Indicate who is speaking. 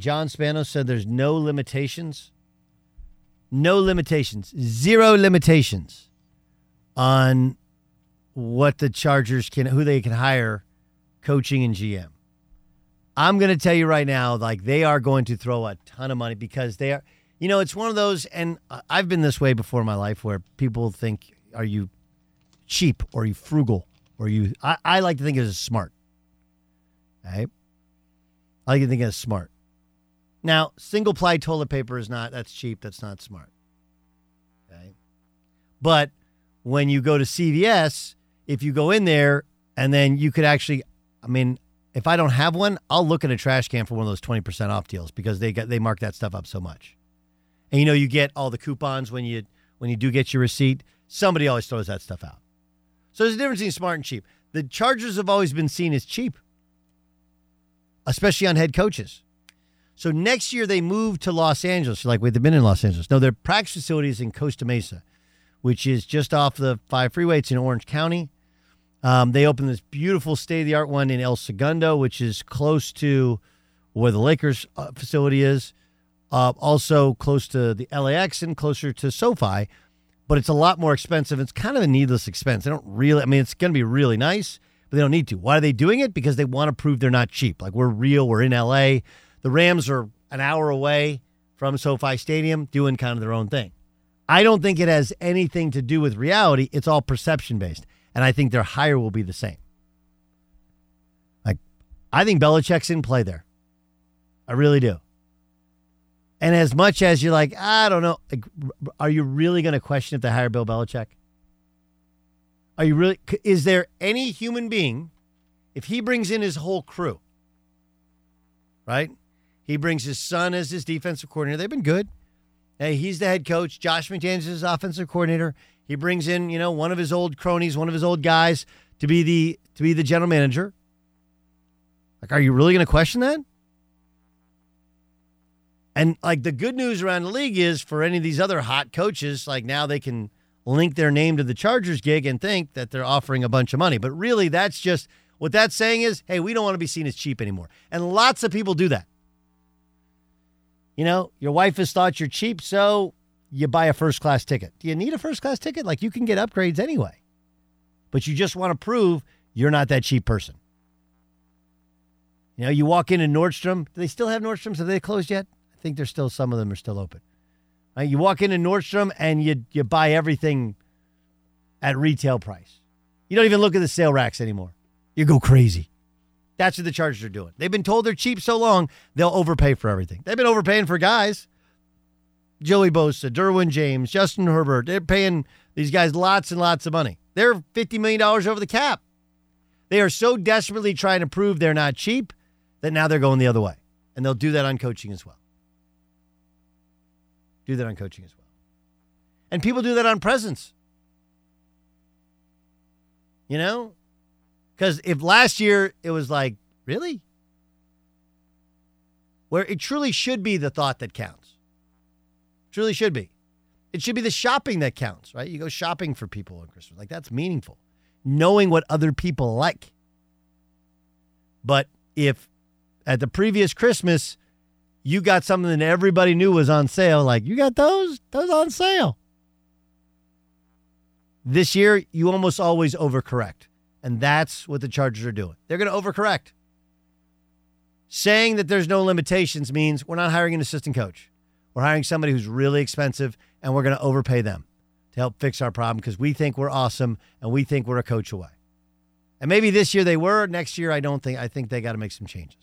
Speaker 1: John Spanos said there's no limitations, no limitations, zero limitations on what the Chargers can, who they can hire, coaching and GM. I'm going to tell you right now, like they are going to throw a ton of money because they are, you know, it's one of those, and I've been this way before in my life where people think, are you cheap or you frugal or you, I, I like to think of it as smart. Right? I like to think of it as smart. Now, single ply toilet paper is not, that's cheap, that's not smart. Okay. But when you go to CVS, if you go in there and then you could actually, I mean, if I don't have one, I'll look in a trash can for one of those 20% off deals because they get they mark that stuff up so much. And you know, you get all the coupons when you when you do get your receipt. Somebody always throws that stuff out. So there's a difference between smart and cheap. The Chargers have always been seen as cheap, especially on head coaches. So next year they move to Los Angeles. Like, wait, they've been in Los Angeles. No, their practice facility is in Costa Mesa, which is just off the five freeway. It's in Orange County. Um, they opened this beautiful state of the art one in El Segundo, which is close to where the Lakers uh, facility is. Uh, also close to the LAX and closer to SoFi, but it's a lot more expensive. It's kind of a needless expense. They don't really, I mean, it's going to be really nice, but they don't need to. Why are they doing it? Because they want to prove they're not cheap. Like we're real, we're in LA. The Rams are an hour away from SoFi Stadium doing kind of their own thing. I don't think it has anything to do with reality. It's all perception based and I think their hire will be the same. Like, I think Belichick's in play there. I really do. And as much as you're like, I don't know, like, are you really going to question if they hire Bill Belichick? Are you really? Is there any human being, if he brings in his whole crew, right? He brings his son as his defensive coordinator. They've been good. Hey, he's the head coach. Josh McDaniels is his offensive coordinator. He brings in, you know, one of his old cronies, one of his old guys to be the to be the general manager. Like, are you really going to question that? And like the good news around the league is for any of these other hot coaches, like now they can link their name to the Chargers gig and think that they're offering a bunch of money. But really, that's just what that's saying is, hey, we don't want to be seen as cheap anymore. And lots of people do that. You know, your wife has thought you're cheap, so you buy a first class ticket. Do you need a first class ticket? Like you can get upgrades anyway, but you just want to prove you're not that cheap person. You know, you walk in Nordstrom. Do they still have Nordstroms? Have they closed yet? I think there's still some of them are still open. Right, you walk into Nordstrom and you you buy everything at retail price. You don't even look at the sale racks anymore. You go crazy. That's what the Chargers are doing. They've been told they're cheap so long, they'll overpay for everything. They've been overpaying for guys. Joey Bosa, Derwin James, Justin Herbert. They're paying these guys lots and lots of money. They're $50 million over the cap. They are so desperately trying to prove they're not cheap that now they're going the other way. And they'll do that on coaching as well. Do that on coaching as well. And people do that on presents. You know? Because if last year it was like, really? Where it truly should be the thought that counts. Truly should be. It should be the shopping that counts, right? You go shopping for people on Christmas. Like that's meaningful. Knowing what other people like. But if at the previous Christmas you got something that everybody knew was on sale, like you got those, those on sale. This year, you almost always overcorrect. And that's what the Chargers are doing. They're going to overcorrect. Saying that there's no limitations means we're not hiring an assistant coach. We're hiring somebody who's really expensive and we're going to overpay them to help fix our problem because we think we're awesome and we think we're a coach away. And maybe this year they were. Next year, I don't think. I think they got to make some changes.